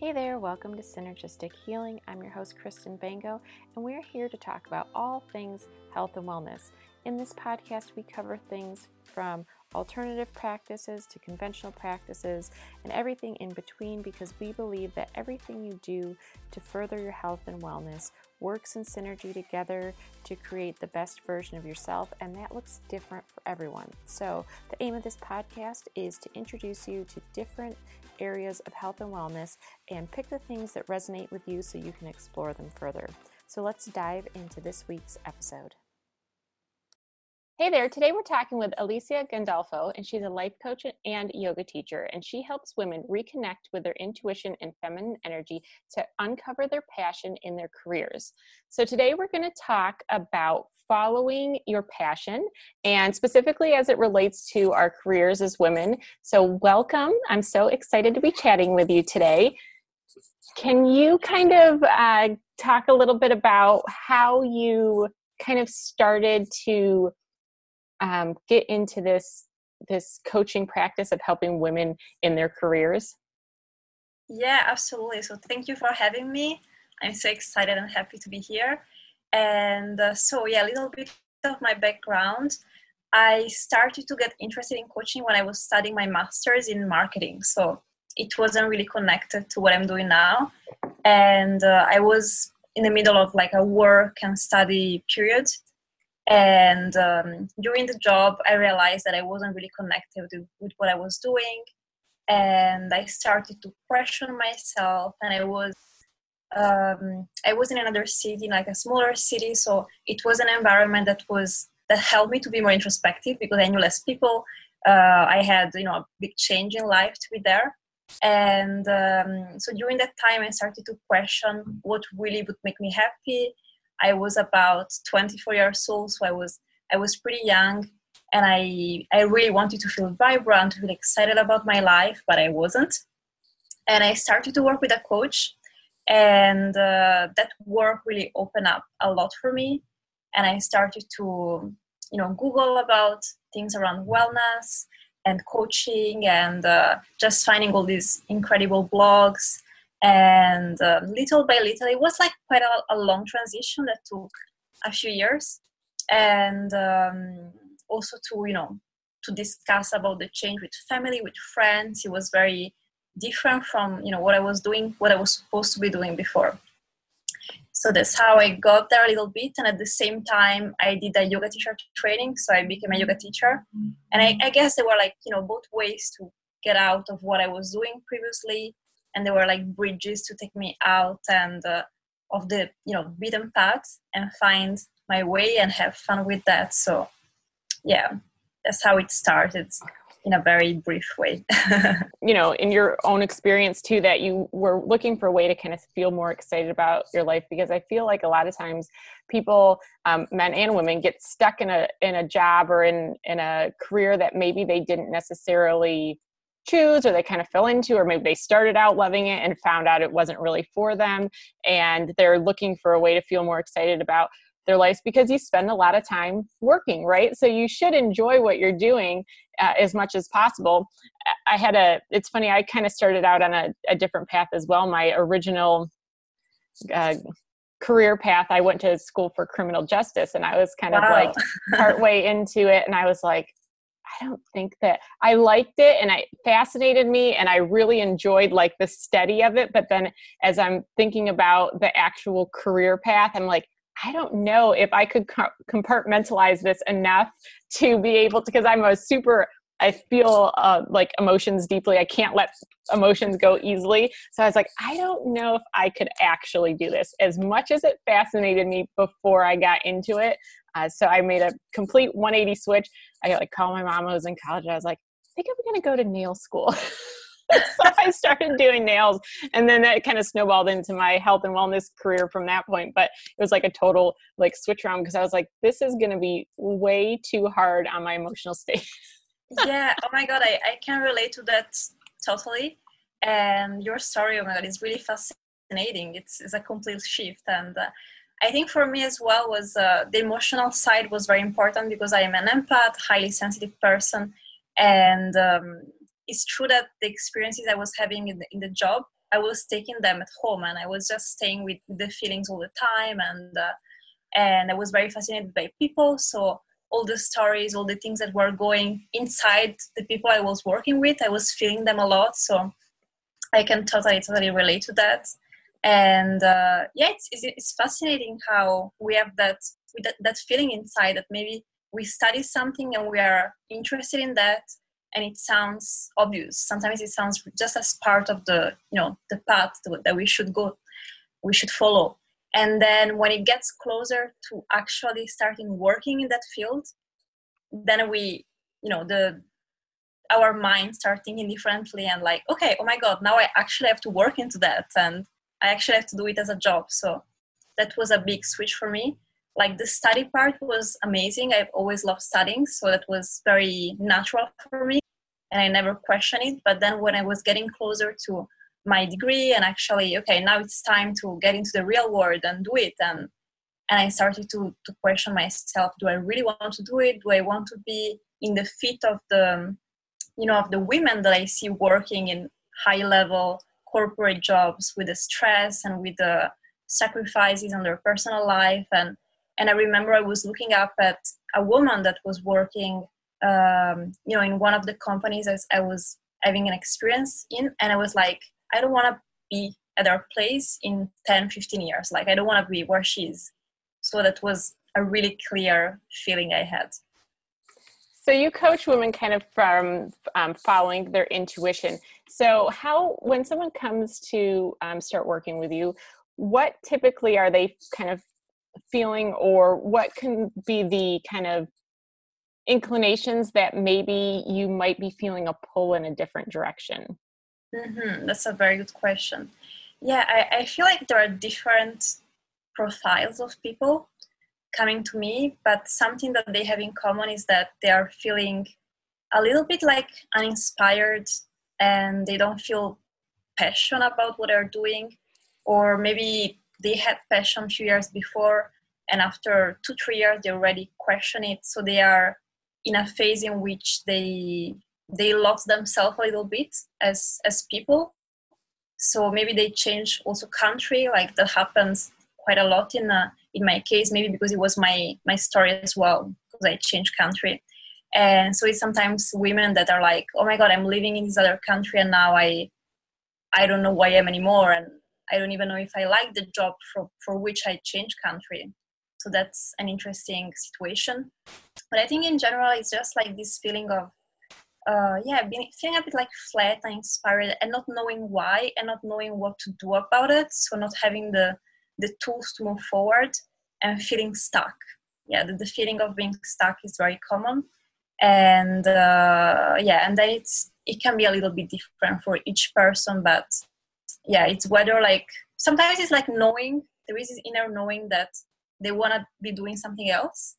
Hey there, welcome to Synergistic Healing. I'm your host, Kristen Bango, and we're here to talk about all things health and wellness. In this podcast, we cover things from alternative practices to conventional practices and everything in between because we believe that everything you do to further your health and wellness works in synergy together to create the best version of yourself, and that looks different for everyone. So, the aim of this podcast is to introduce you to different areas of health and wellness and pick the things that resonate with you so you can explore them further. So, let's dive into this week's episode. Hey there, today we're talking with Alicia Gandolfo, and she's a life coach and yoga teacher, and she helps women reconnect with their intuition and feminine energy to uncover their passion in their careers. So, today we're going to talk about following your passion and specifically as it relates to our careers as women. So, welcome. I'm so excited to be chatting with you today. Can you kind of uh, talk a little bit about how you kind of started to um, get into this this coaching practice of helping women in their careers? Yeah, absolutely. So thank you for having me. I'm so excited and happy to be here. And uh, so yeah, a little bit of my background. I started to get interested in coaching when I was studying my master's in marketing. So it wasn't really connected to what I'm doing now. And uh, I was in the middle of like a work and study period and um, during the job i realized that i wasn't really connected with, with what i was doing. And i started to question myself and i was um, i was in another city like a smaller city so it was an environment that was that helped me to be more introspective because i knew less people. Uh, i had you know a big change in life to be there. And um, so during that time i started to question what really would make me happy I was about 24 years old, so I was I was pretty young, and I I really wanted to feel vibrant, to feel excited about my life, but I wasn't. And I started to work with a coach, and uh, that work really opened up a lot for me. And I started to you know Google about things around wellness and coaching, and uh, just finding all these incredible blogs and um, little by little it was like quite a, a, long transition that took a few years. And um, also to you know to discuss about the change with family with friends it was very different from you know what i was doing what i was supposed to be doing before. So that's how i got there a little bit. And at the same time i did a yoga teacher training so i became a yoga teacher. And I, I guess there were like you know both ways to get out of what i was doing previously and there were like bridges to take me out and uh, of the you know beaten path and find my way and have fun with that. So yeah that's how it started in a very brief way. You know in your own experience too that you were looking for a way to kind of feel more excited about your life because i feel like a lot of times people um, men and women get stuck in a in a job or in in a career that maybe they didn't necessarily choose or they kind of fell into or maybe they started out loving it and found out it wasn't really for them and they're looking for a way to feel more excited about their lives because you spend a lot of time working right? So you should enjoy what you're doing uh, as much as possible. I had a it's funny i kind of started out on a, a different path as well. My original uh, career path i went to school for criminal justice and i was kind wow. of like part way into it and i was like I don't think that I liked it and it fascinated me and I really enjoyed like the study of it. But then as I'm thinking about the actual career path, I'm like, I don't know if I could compartmentalize this enough to be able to, because I'm a super, I feel uh, like emotions deeply. I can't let emotions go easily. So I was like, I don't know if I could actually do this as much as it fascinated me before I got into it. Uh, so I made a complete 180 switch. I got like called my mom. I was in college. I was like, I think I'm going to go to nail school. so I started doing nails, and then that kind of snowballed into my health and wellness career from that point. But it was like a total like switch around because I was like, this is going to be way too hard on my emotional state. yeah. Oh my god, I I can relate to that totally. And your story, oh my god, is really fascinating. It's it's a complete shift and. Uh, I think for me as well was uh, the emotional side was very important because I am an empath, highly sensitive person, and um, it's true that the experiences I was having in the, in the job I was taking them at home and I was just staying with the feelings all the time and uh, and I was very fascinated by people. So all the stories, all the things that were going inside the people I was working with, I was feeling them a lot. So I can totally totally relate to that. And uh, yeah, it's, it's, fascinating how we have that that, that feeling inside that maybe we study something and we are interested in that and it sounds obvious. Sometimes it sounds just as part of the you know the path that we should go we should follow. And then when it gets closer to actually starting working in that field then we you know the our mind start thinking differently and like okay oh my god now i actually have to work into that. And i actually have to do it as a job so that was a big switch for me. Like the study part was amazing. I've always loved studying so that was very natural for me and i never questioned it. But then when i was getting closer to my degree and actually okay now it's time to get into the real world and do it and and i started to to question myself do i really want to do it? Do i want to be in the feet of the you know of the women that i see working in high level corporate jobs with the stress and with the sacrifices on their personal life and and i remember i was looking up at a woman that was working um, you know in one of the companies as i was having an experience in and i was like I don't want to be at her place in 10, 15 years. Like, I don't want to be where she is. So that was a really clear feeling I had. So you coach women kind of from um, following their intuition. So how, when someone comes to um, start working with you, what typically are they kind of feeling, or what can be the kind of inclinations that maybe you might be feeling a pull in a different direction? Mm-hmm. That's a very good question. Yeah, I, I feel like there are different profiles of people coming to me, but something that they have in common is that they are feeling a little bit like uninspired and they don't feel passion about what they're doing, or maybe they had passion a few years before and after two, three years they already question it. So they are in a phase in which they they lost themselves a little bit as as people so maybe they change also country like that happens quite a lot in uh, in my case maybe because it was my my story as well because i changed country. And so it's sometimes women that are like oh my god i'm living in this other country and now i i don't know who i am anymore and i don't even know if i like the job for for which i changed country. So that's an interesting situation. But i think in general it's just like this feeling of uh, yeah, being feeling a bit like flat and inspired and not knowing why and not knowing what to do about it. So not having the the tools to move forward and feeling stuck. Yeah, the, the feeling of being stuck is very common, and uh, yeah, and then it's it can be a little bit different for each person, but yeah, it's whether like sometimes it's like knowing there is this inner knowing that they want to be doing something else,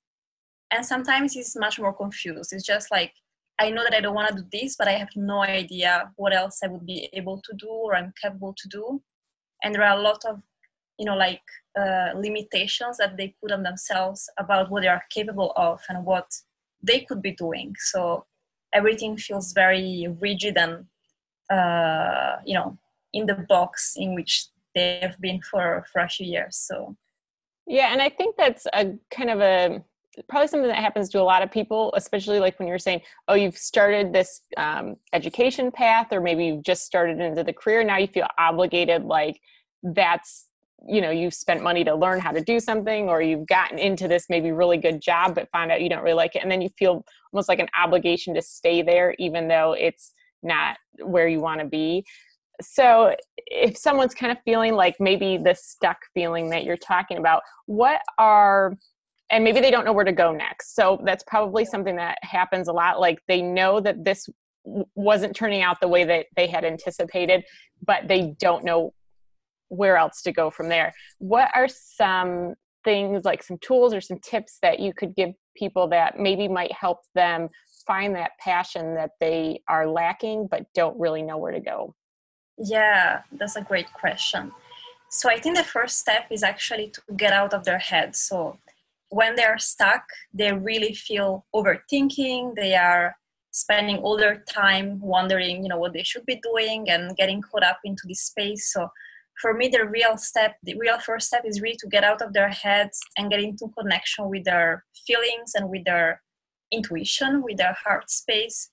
and sometimes it's much more confused. It's just like I know that I don't want to do this, but I have no idea what else I would be able to do or I'm capable to do. And there are a lot of, you know, like uh, limitations that they put on themselves about what they are capable of and what they could be doing. So everything feels very rigid and, uh, you know, in the box in which they have been for, for a few years. So, yeah, and I think that's a kind of a probably something that happens to a lot of people, especially like when you're saying, oh, you've started this um, education path, or maybe you've just started into the career. Now you feel obligated, like that's, you know, you've spent money to learn how to do something, or you've gotten into this maybe really good job, but found out you don't really like it. And then you feel almost like an obligation to stay there, even though it's not where you want to be. So, if someone's kind of feeling like maybe the stuck feeling that you're talking about, what are and maybe they don't know where to go next. So that's probably something that happens a lot. Like they know that this wasn't turning out the way that they had anticipated, but they don't know where else to go from there. What are some things like some tools or some tips that you could give people that maybe might help them find that passion that they are lacking but don't really know where to go? Yeah, that's a great question. So I think the first step is actually to get out of their head. So when they're stuck, they really feel overthinking. They are spending all their time wondering you know what they should be doing and getting caught up into this space so for me the real step the real first step is really to get out of their heads and get into connection with their feelings and with their intuition with their heart space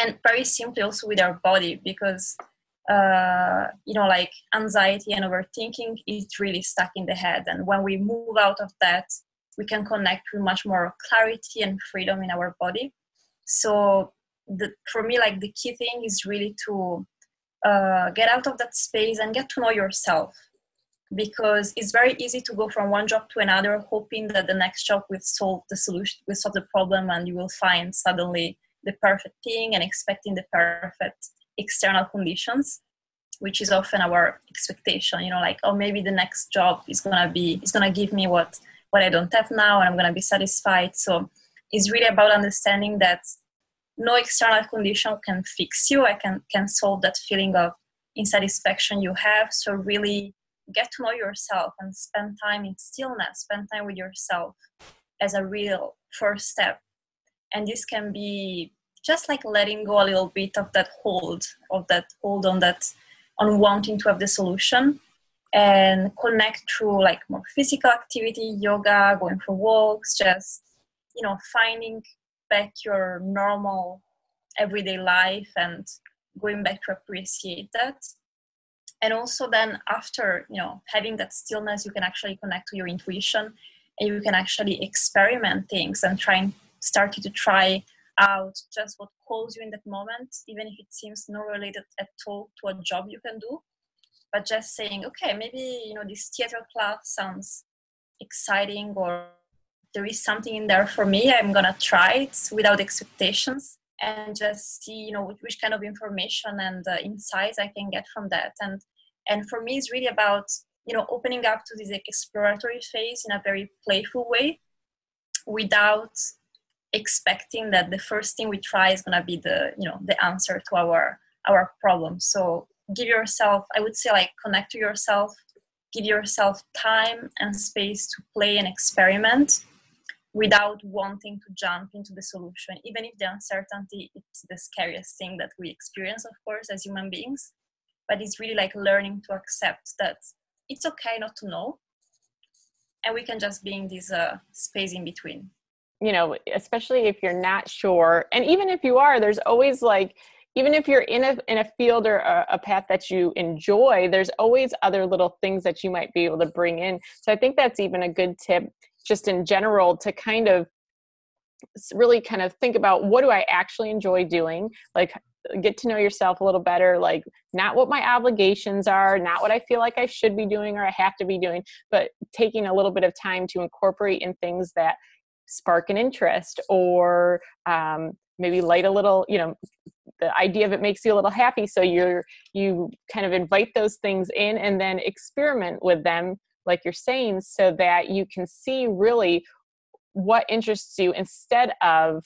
and very simply also with our body because uh, you know like anxiety and overthinking is really stuck in the head. And when we move out of that we can connect with much more clarity and freedom in our body. So the, for me like the key thing is really to uh, get out of that space and get to know yourself. Because it's very easy to go from one job to another hoping that the next job will solve the solution will solve the problem and you will find suddenly the perfect thing and expecting the perfect external conditions which is often our expectation you know like oh maybe the next job is gonna be is gonna give me what what i don't have now and i'm gonna be satisfied. So it's really about understanding that no external condition can fix you. I can can solve that feeling of insatisfaction you have. So really get to know yourself and spend time in stillness spend time with yourself as a real first step. And this can be just like letting go a little bit of that hold of that hold on that on wanting to have the solution and connect through like more physical activity yoga going for walks just you know finding back your normal everyday life and going back to appreciate that and also then after you know having that stillness you can actually connect to your intuition and you can actually experiment things and try and start to try out just what calls you in that moment, even if it seems not related at all to a job you can do. But just saying, okay, maybe you know this theater class sounds exciting, or there is something in there for me. I'm gonna try it without expectations and just see, you know, which, kind of information and uh, insights I can get from that. And and for me, it's really about you know opening up to this exploratory phase in a very playful way, without expecting that the first thing we try is going to be the you know the answer to our our problem so give yourself i would say like connect to yourself give yourself time and space to play and experiment without wanting to jump into the solution even if the uncertainty is the scariest thing that we experience of course as human beings. But it's really like learning to accept that it's okay not to know and we can just be in this uh, space in between. You know especially if you're not sure and even if you are there's always like even if you're in a in a field or a, a, path that you enjoy there's always other little things that you might be able to bring in. So i think that's even a good tip just in general to kind of really kind of think about what do i actually enjoy doing? Like get to know yourself a little better like not what my obligations are not what i feel like i should be doing or i have to be doing but taking a little bit of time to incorporate in things that spark an interest or um, maybe light a little you know the idea of it makes you a little happy so you're you kind of invite those things in and then experiment with them like you're saying so that you can see really what interests you instead of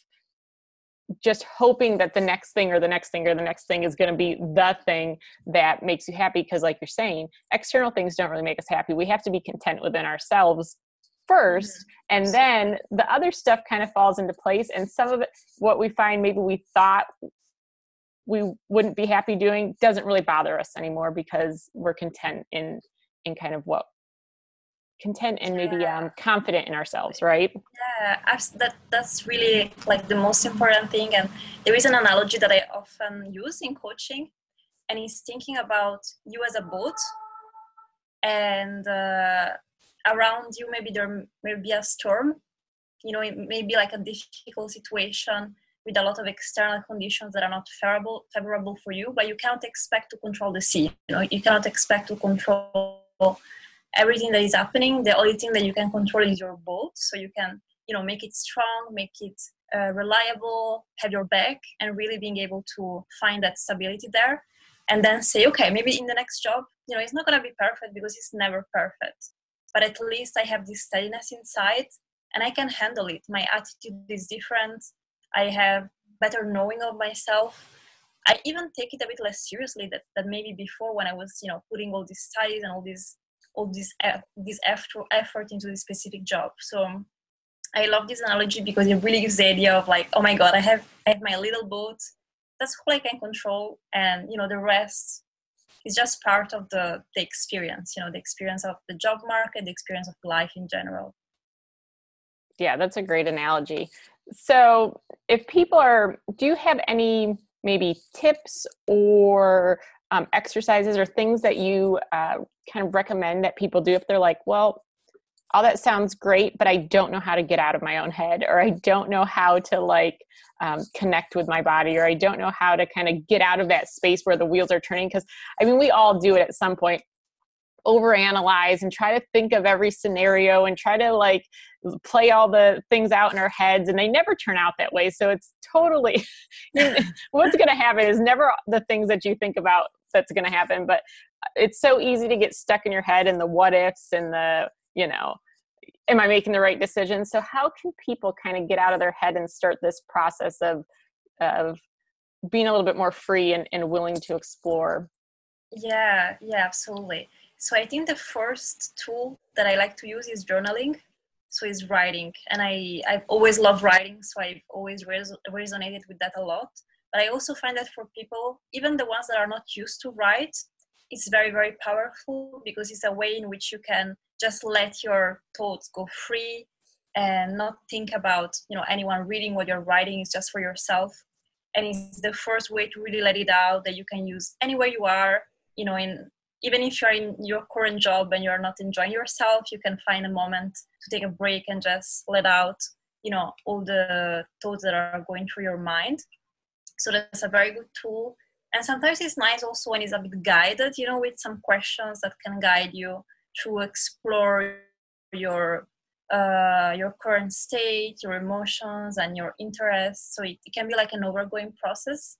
just hoping that the next thing or the next thing or the next thing is going to be the thing that makes you happy because like you're saying external things don't really make us happy we have to be content within ourselves first mm-hmm. and then the other stuff kind of falls into place and some of it what we find maybe we thought we wouldn't be happy doing doesn't really bother us anymore because we're content in in kind of what content and maybe um, confident in ourselves right? Yeah that that's really like the most important thing and there is an analogy that i often use in coaching and it's thinking about you as a boat and uh, around you maybe there may be a storm you know it may be like a difficult situation with a lot of external conditions that are not favorable favorable for you but you cannot expect to control the sea you know you cannot expect to control everything that is happening the only thing that you can control is your boat so you can you know make it strong make it uh, reliable have your back and really being able to find that stability there and then say okay maybe in the next job you know it's not going to be perfect because it's never perfect but at least I have this steadiness inside and I can handle it. My attitude is different. I have better knowing of myself. I even take it a bit less seriously that, that maybe before when I was, you know, putting all these studies and all this all this this effort effort into this specific job. So I love this analogy because it really gives the idea of like, oh my god, I have I have my little boat. That's all I can control, and you know the rest is just part of the the experience. You know, the experience of the job market, the experience of life in general. Yeah, that's a great analogy. So, if people are, do you have any maybe tips or um, exercises or things that you uh, kind of recommend that people do if they're like, well, all that sounds great, but I don't know how to get out of my own head, or I don't know how to like um, connect with my body, or I don't know how to kind of get out of that space where the wheels are turning. Because I mean, we all do it at some point overanalyze and try to think of every scenario and try to like play all the things out in our heads and they never turn out that way so it's totally what's going to happen is never the things that you think about that's going to happen but uh, it's so easy to get stuck in your head and the what ifs and the you know am i making the right decision so how can people kind of get out of their head and start this process of of being a little bit more free and, and willing to explore yeah yeah absolutely so I think the first tool that I like to use is journaling. So it's writing, and I I've always loved writing, so I've always res- resonated with that a lot. But I also find that for people, even the ones that are not used to write, it's very very powerful because it's a way in which you can just let your thoughts go free and not think about you know anyone reading what you're writing. Is just for yourself. And it's the first way to really let it out that you can use anywhere you are you know in even if you're in your current job and you're not enjoying yourself you can find a moment to take a break and just let out you know all the thoughts that are going through your mind so that's a very good tool. And sometimes it's nice also when it's a bit guided you know with some questions that can guide you to explore your uh, your current state your emotions and your interests. So it, it can be like an overgoing process.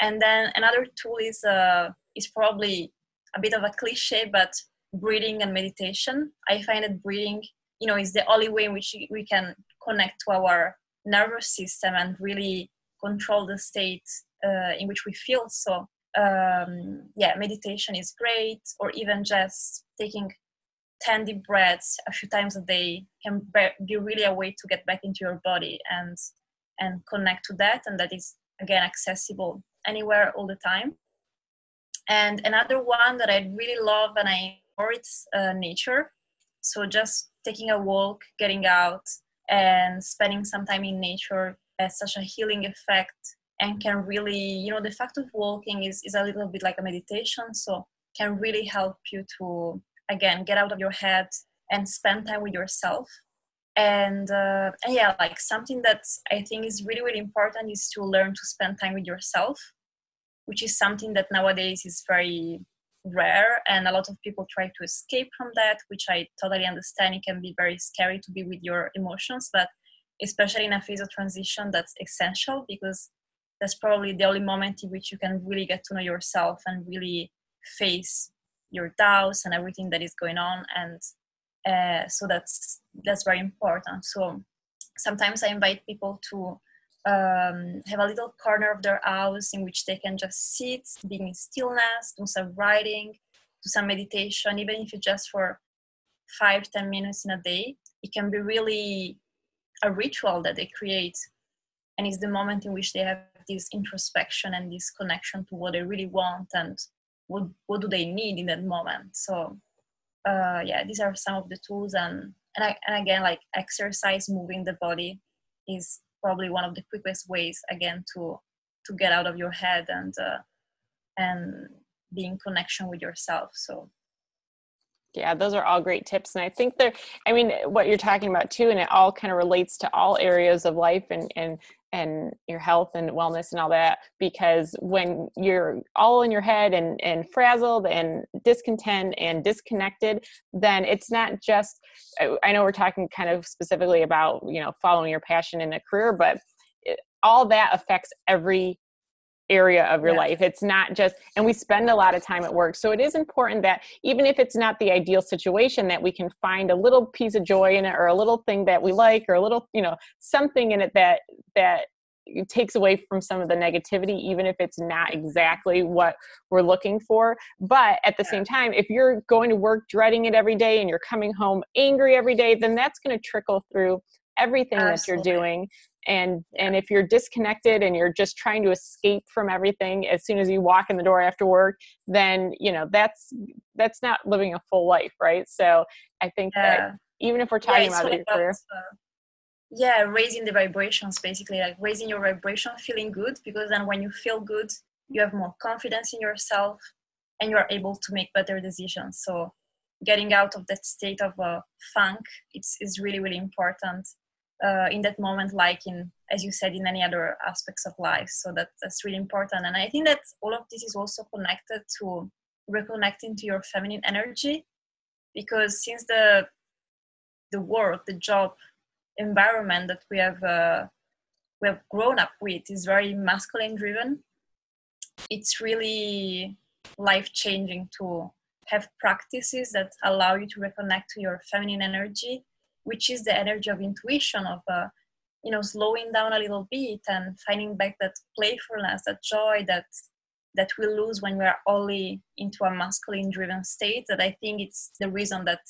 And then another tool is uh, is probably a bit of a cliche, but breathing and meditation. I find that breathing, you know, is the only way in which we can connect to our nervous system and really control the state uh, in which we feel. So, um, yeah, meditation is great, or even just taking 10 deep breaths a few times a day can be really a way to get back into your body and and connect to that and that is again accessible anywhere all the time and another one that I really love and I adore it's uh, nature. So just taking a walk, getting out, and spending some time in nature has such a healing effect and can really, you know, the fact of walking is, is a little bit like a meditation. So can really help you to, again, get out of your head and spend time with yourself. And, uh, and yeah, like something that I think is really, really important is to learn to spend time with yourself which is something that nowadays is very rare and a lot of people try to escape from that which i totally understand it can be very scary to be with your emotions but especially in a phase of transition that's essential because that's probably the only moment in which you can really get to know yourself and really face your doubts and everything that is going on and uh, so that's that's very important so sometimes i invite people to um, have a little corner of their house in which they can just sit, be in stillness, do some writing, do some meditation, even if it's just for five, ten minutes in a day. It can be really a ritual that they create. And it's the moment in which they have this introspection and this connection to what they really want and what, what do they need in that moment. So uh, yeah, these are some of the tools and and, I, and again like exercise, moving the body is probably one of the quickest ways again to to get out of your head and uh, and be in connection with yourself so yeah those are all great tips and i think they're i mean what you're talking about too and it all kind of relates to all areas of life and and and your health and wellness and all that because when you're all in your head and and frazzled and discontent and disconnected then it's not just uh, i know we're talking kind of specifically about you know following your passion in a career but it, all that affects every area of your yeah. life. It's not just, and we spend a lot of time at work. So it is important that even if it's not the ideal situation, that we can find a little piece of joy in it or a little thing that we like or a little, you know, something in it that, that takes away from some of the negativity even if it's not exactly what we're looking for but at the same time if you're going to work dreading it every day and you're coming home angry every day then that's going to trickle through everything Absolutely. that you're doing and yeah. and if you're disconnected and you're just trying to escape from everything as soon as you walk in the door after work then you know that's that's not living a full life right so i think yeah. that even if we're talking yeah, about your career uh, yeah raising the vibrations basically like raising your vibration feeling good because then when you feel good you have more confidence in yourself and you are able to make better decisions so getting out of that state of uh, funk it's is really really important uh, in that moment like in as you said in any other aspects of life. So that that's really important. And i think that all of this is also connected to reconnecting to your feminine energy. Because since the the work the job environment that we have uh, we have grown up with is very masculine driven it's really life changing to have practices that allow you to reconnect to your feminine energy which is the energy of intuition of uh, you know slowing down a little bit and finding back that playfulness that joy that that we lose when we are only into a masculine driven state that i think it's the reason that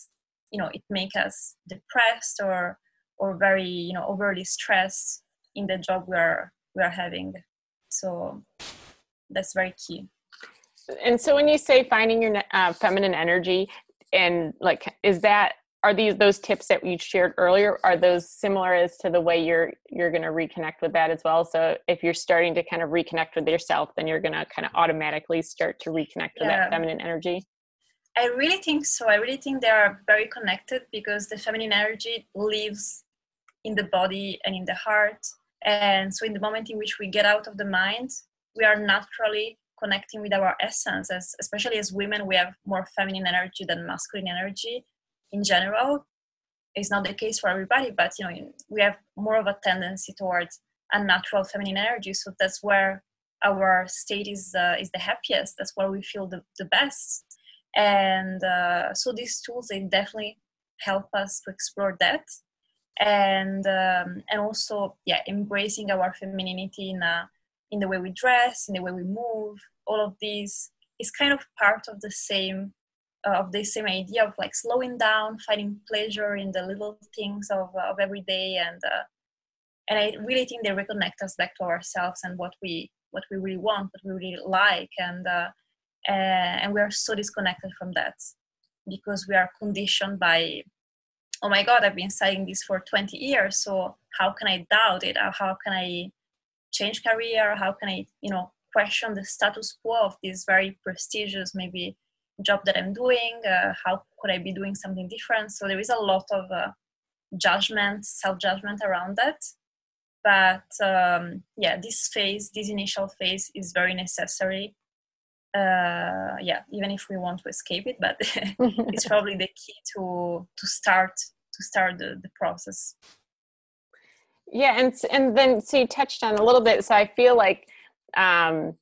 you know it make us depressed or or very you know overly stressed in the job we are we are having. So that's very key. And so when you say finding your uh, feminine energy and like is that are these those tips that you shared earlier are those similar as to the way you're you're going to reconnect with that as well? So if you're starting to kind of reconnect with yourself then you're going to kind of automatically start to reconnect with yeah. that feminine energy? I really think so. I really think they are very connected because the feminine energy lives in the body and in the heart. And so in the moment in which we get out of the mind we are naturally connecting with our essence. As especially as women we have more feminine energy than masculine energy in general it's not the case for everybody but you know we have more of a tendency towards unnatural feminine energy so that's where our state is uh, is the happiest. That's where we feel the, the best. And uh, so these tools they definitely help us to explore that. And um, and also yeah embracing our femininity in a, in the way we dress in the way we move all of these is kind of part of the same of the same idea of like slowing down, finding pleasure in the little things of, uh, of every day, and uh, and I really think they reconnect us back to ourselves and what we what we really want, what we really like, and uh, and we are so disconnected from that because we are conditioned by oh my god i've been studying this for 20 years so how can i doubt it? How can i change career? How can i you know question the status quo of this very prestigious maybe job that I'm doing? Uh, how could I be doing something different? So there is a lot of uh, judgment, self judgment around that. But um, yeah, this phase, this initial phase, is very necessary. Uh, yeah, even if we want to escape it, but it's probably the key to to start to start the, the process. Yeah, and and then so you touched on a little bit. So I feel like um,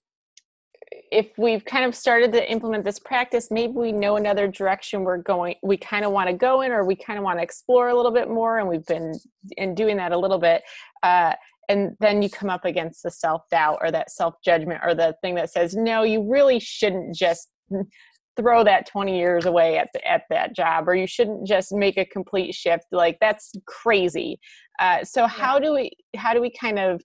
if we've kind of started to implement this practice, maybe we know another direction we're going, we kind of want to go in, or we kind of want to explore a little bit more, and we've been in doing that a little bit. Uh, and then you come up against the self doubt or that self judgment or the thing that says, no, you really shouldn't just throw that 20 years away at the, at that job or you shouldn't just make a complete shift like that's crazy uh, so how do we how do we kind of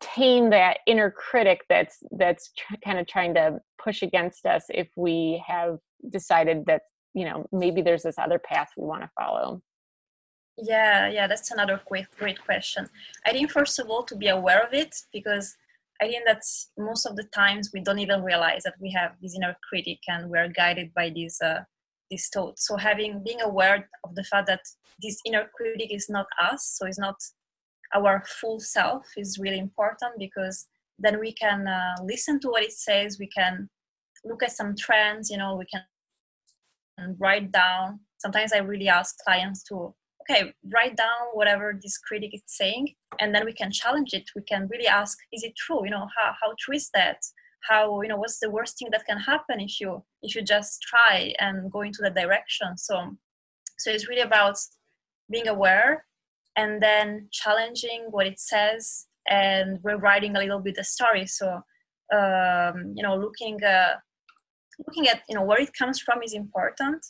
tame that inner critic that's that's tr- kind of trying to push against us if we have decided that you know maybe there's this other path we want to follow. Yeah yeah that's another great great question. I think first of all to be aware of it because i think that most of the times we don't even realize that we have this inner critic and we're guided by these uh, these thoughts. So having being aware of the fact that this inner critic is not us so it's not our full self is really important because then we can uh, listen to what it says we can look at some trends you know we can write down. Sometimes i really ask clients to okay write down whatever this critic is saying and then we can challenge it. We can really ask is it true? You know how, how true is that? How you know what's the worst thing that can happen if you if you just try and go into that direction? So so it's really about being aware and then challenging what it says and rewriting a little bit the story. So um, you know looking uh, looking at you know where it comes from is important.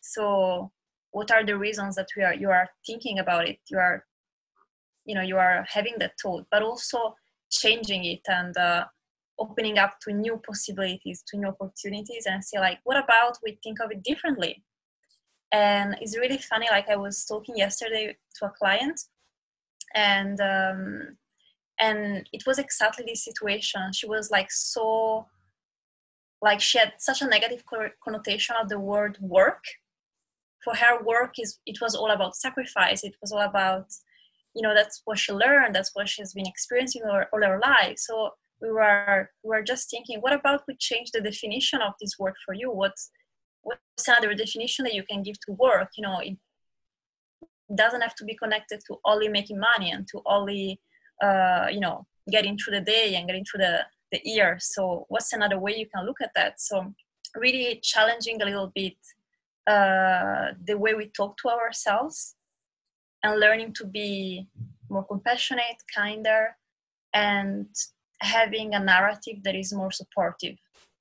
So what are the reasons that we are you are thinking about it? You are you know you are having that thought but also changing it and uh, opening up to new possibilities to new opportunities and say like what about we think of it differently and it's really funny like i was talking yesterday to a client and um, and it was exactly this situation. She was like so like she had such a negative connotation of the word work. For her work is it was all about sacrifice. It was all about you know that's what she learned. That's what she's been experiencing all, all her life. So we were we were just thinking what about we change the definition of this word for you? What's what's another definition that you can give to work? You know it doesn't have to be connected to only making money and to only uh, you know getting through the day and getting through the the year. So what's another way you can look at that? So really challenging a little bit uh, the way we talk to ourselves and learning to be more compassionate kinder and having a narrative that is more supportive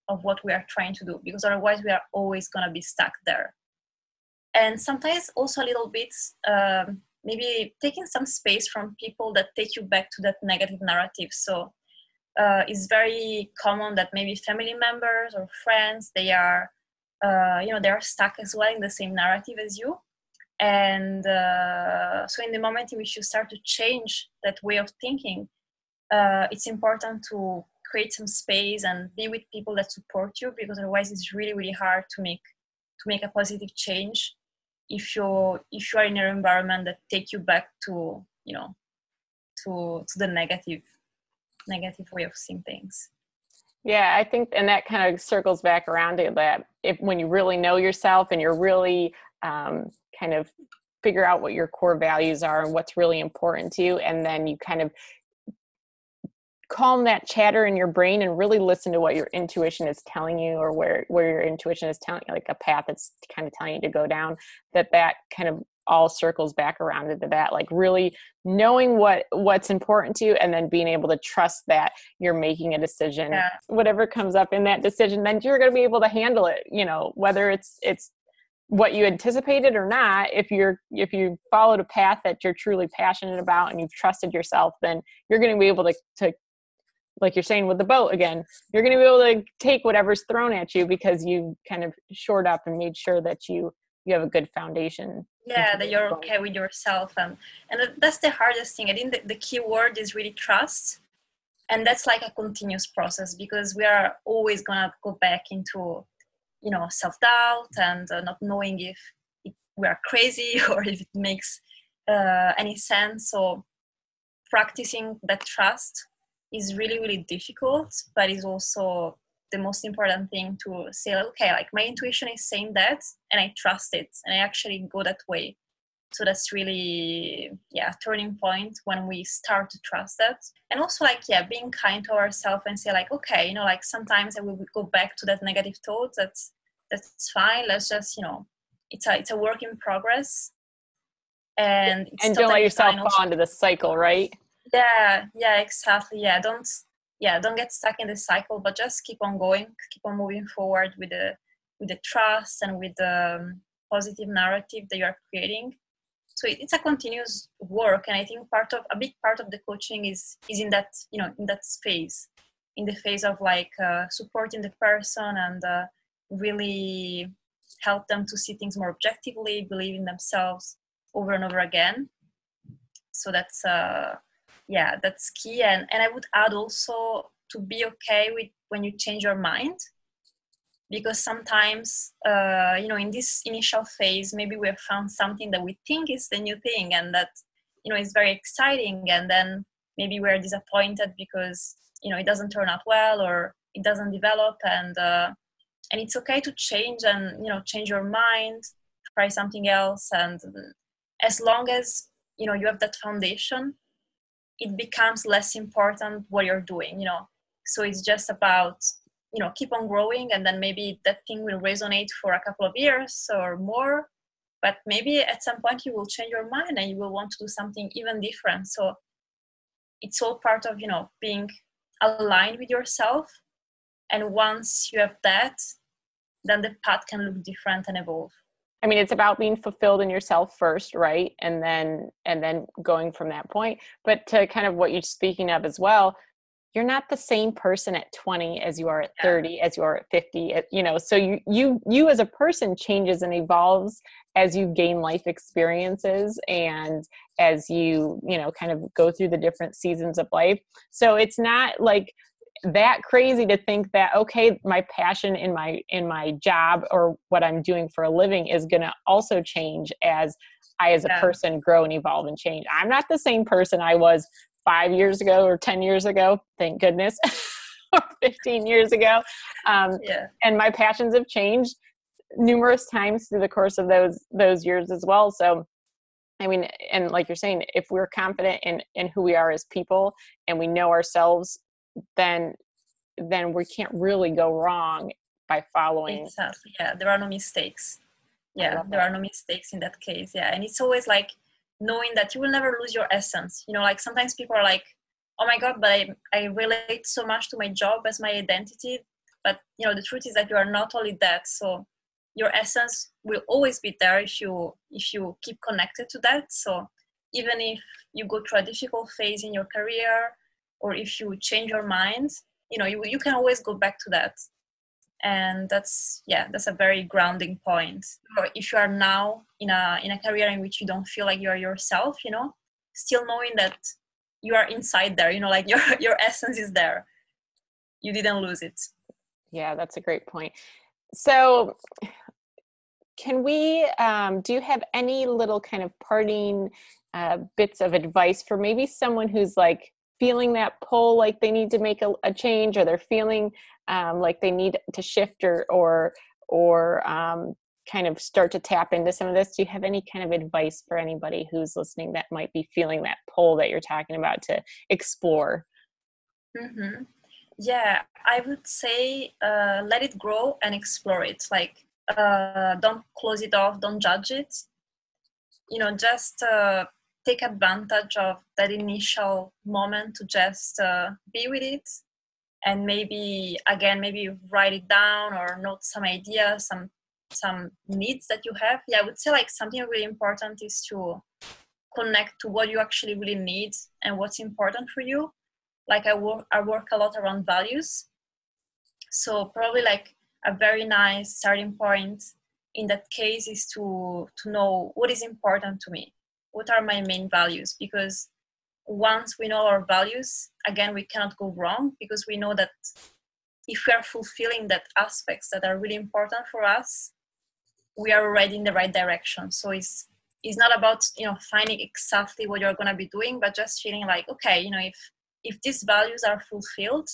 of what we are trying to do because otherwise we are always going to be stuck there. And sometimes also a little bit um, maybe taking some space from people that take you back to that negative narrative. So uh, it's very common that maybe family members or friends they are uh, you know they're stuck as well in the same narrative as you. And uh, so in the moment in which you start to change that way of thinking uh, it's important to create some space and be with people that support you because otherwise it's really really hard to make to make a positive change if you if you are in an environment that take you back to you know to to the negative negative way of seeing things. Yeah i think and that kind of circles back around to that. If when you really know yourself and you're really um, kind of figure out what your core values are and what's really important to you and then you kind of calm that chatter in your brain and really listen to what your intuition is telling you or where where your intuition is telling you like a path that's kind of telling you to go down that that kind of all circles back around into that like really knowing what what's important to you and then being able to trust that you're making a decision yeah. whatever comes up in that decision then you're going to be able to handle it you know whether it's it's what you anticipated or not if you're if you followed a path that you're truly passionate about and you've trusted yourself then you're going to be able to to like you're saying with the boat again you're going to be able to take whatever's thrown at you because you kind of shored up and made sure that you you have a good foundation yeah that you're okay with yourself and and that's the hardest thing. I think the, the key word is really trust and that's like a continuous process because we are always going to go back into you know self-doubt and uh, not knowing if it, we are crazy or if it makes uh, any sense. So practicing that trust is really really difficult but is also the most important thing to say okay like my intuition is saying that and i trust it and i actually go that way. So that's really yeah turning point when we start to trust that. And also like yeah being kind to ourselves and say like okay you know like sometimes i will go back to that negative thought that's that's fine let's just you know it's a it's a work in progress. And and don't let yourself fall into the cycle right yeah yeah exactly. Yeah don't yeah don't get stuck in the cycle but just keep on going keep on moving forward with the with the trust and with the um, positive narrative that you are creating. So it, it's a continuous work and i think part of a big part of the coaching is is in that you know in that phase in the phase of like uh, supporting the person and uh, really help them to see things more objectively believe in themselves over and over again. So that's uh yeah that's key. And and i would add also to be okay with when you change your mind. Because sometimes uh, you know in this initial phase maybe we have found something that we think is the new thing and that you know is very exciting. And then maybe we're disappointed because you know it doesn't turn out well or it doesn't develop. And uh, and it's okay to change and you know change your mind try something else. And as long as you know you have that foundation it becomes less important what you're doing you know? So it's just about you know keep on growing and then maybe that thing will resonate for a couple of years or more but maybe at some point you will change your mind and you will want to do something even different. So it's all part of you know being aligned with yourself and once you have that then the path can look different and evolve i mean it's about being fulfilled in yourself first right? And then and then going from that point. But to kind of what you're speaking of as well you're not the same person at 20 as you are at 30 as you are at 50 eh, you know? So you you you as a person changes and evolves as you gain life experiences and as you you know kind of go through the different seasons of life. So it's not like that crazy to think that okay my passion in my in my job or what i'm doing for a living is going to also change as i as a yeah. person grow and evolve and change i'm not the same person i was five years ago or 10 years ago, thank goodness, or 15 years ago. Um, yeah. And my passions have changed numerous times through the course of those those years as well. So I mean, and like you're saying, if we're confident in in who we are as people and we know ourselves, then then we can't really go wrong by following. Exactly. Yeah, there are no mistakes. Yeah, there are no mistakes in that case. Yeah, and it's always like knowing that you will never lose your essence you know like sometimes people are like oh my god but i, I relate so much to my job as my identity but you know the truth is that you are not only that so your essence will always be there if you if you keep connected to that so even if you go through a difficult phase in your career or if you change your mind you know you, you can always go back to that. And that's yeah that's a very grounding point. Or if you are now in a in a career in which you don't feel like you're yourself you know still knowing that you are inside there you know like your your essence is there you didn't lose it. Yeah that's a great point. So can we um, do you have any little kind of parting uh, bits of advice for maybe someone who's like feeling that pull like they need to make a, a change or they're feeling um, like they need to shift or or or um, kind of start to tap into some of this. Do you have any kind of advice for anybody who's listening that might be feeling that pull that you're talking about to explore? Mm-hmm. yeah i would say uh, let it grow and explore it. Like uh, don't close it off don't judge it. You know just uh, take advantage of that initial moment to just uh, be with it. And maybe again maybe write it down or note some ideas some some needs that you have. Yeah i would say like something really important is to connect to what you actually really need and what's important for you. Like i work i work a lot around values. So probably like a very nice starting point in that case is to to know what is important to me what are my main values? Because once we know our values again we cannot go wrong because we know that if we are fulfilling that aspects that are really important for us we are already in the right direction. So it's it's not about you know finding exactly what you're going to be doing but just feeling like okay you know if if these values are fulfilled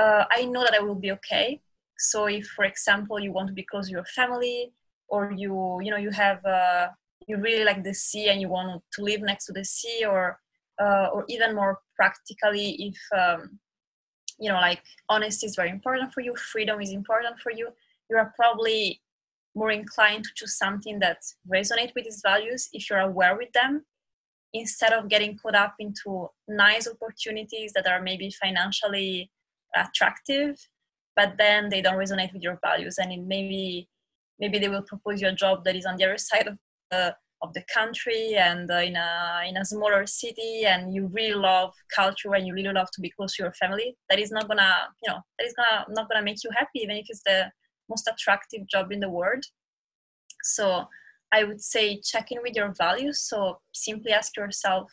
uh, i know that i will be okay. So if for example you want to be close to your family or you you know you have uh, you really like the sea and you want to live next to the sea or uh, or even more practically if um, you know like honesty is very important for you freedom is important for you you are probably more inclined to choose something that resonate with these values if you're aware with them instead of getting caught up into nice opportunities that are maybe financially attractive but then they don't resonate with your values and maybe maybe they will propose you a job that is on the other side of of the country and uh, in a in a smaller city and you really love culture and you really love to be close to your family that is not gonna you know that is gonna not gonna make you happy even if it's the most attractive job in the world. So i would say check in with your values. So simply ask yourself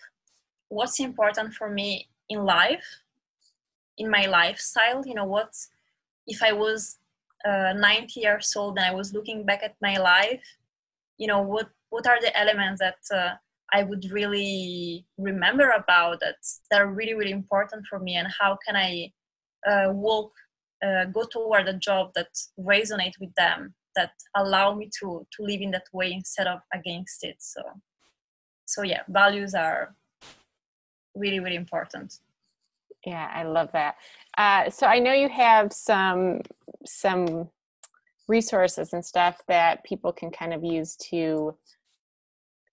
what's important for me in life in my lifestyle? You know what if i was uh, 90 years old and i was looking back at my life you know what what are the elements that uh, I would really remember about that that are really really important for me, and how can I uh, walk uh, go toward a job that resonate with them that allow me to to live in that way instead of against it. So so yeah, values are really really important. Yeah, I love that. Uh, so I know you have some some resources and stuff that people can kind of use to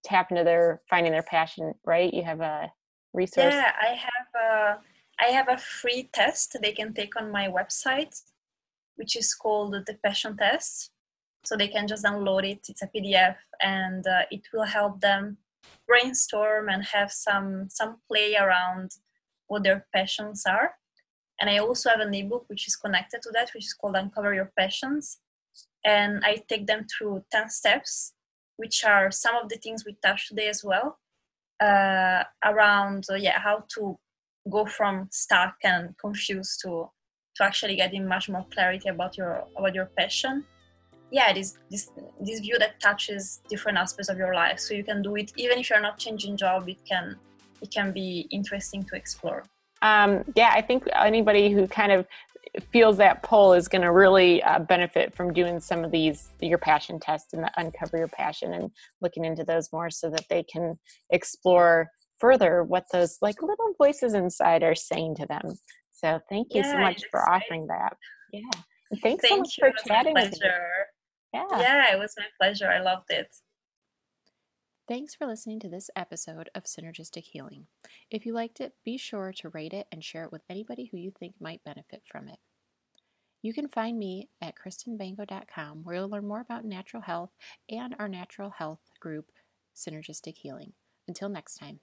tap into their finding their passion right you have a resource yeah i have a i have a free test they can take on my website which is called the passion test So they can just download it. It's a PDF, and uh, it will help them brainstorm and have some some play around what their passions are. And I also have an ebook which is connected to that, which is called Uncover Your Passions. And I take them through 10 steps, which are some of the things we touched today as well, uh, around uh, yeah how to go from stuck and confused to to actually getting much more clarity about your about your passion. Yeah this this this view that touches different aspects of your life. So you can do it even if you're not changing job it can it can be interesting to explore. Um, yeah i think anybody who kind of feels that pull is going to really uh, benefit from doing some of these your passion tests and the uncover your passion and looking into those more so that they can explore further what those like little voices inside are saying to them. So thank you yeah, so much for offering that. Yeah. And thanks thank so much you. for chatting with me. yeah. Yeah it was my pleasure. I loved it Thanks for listening to this episode of Synergistic Healing. If you liked it, be sure to rate it and share it with anybody who you think might benefit from it. You can find me at kristenbango.com where you'll learn more about natural health and our natural health group, Synergistic Healing. Until next time.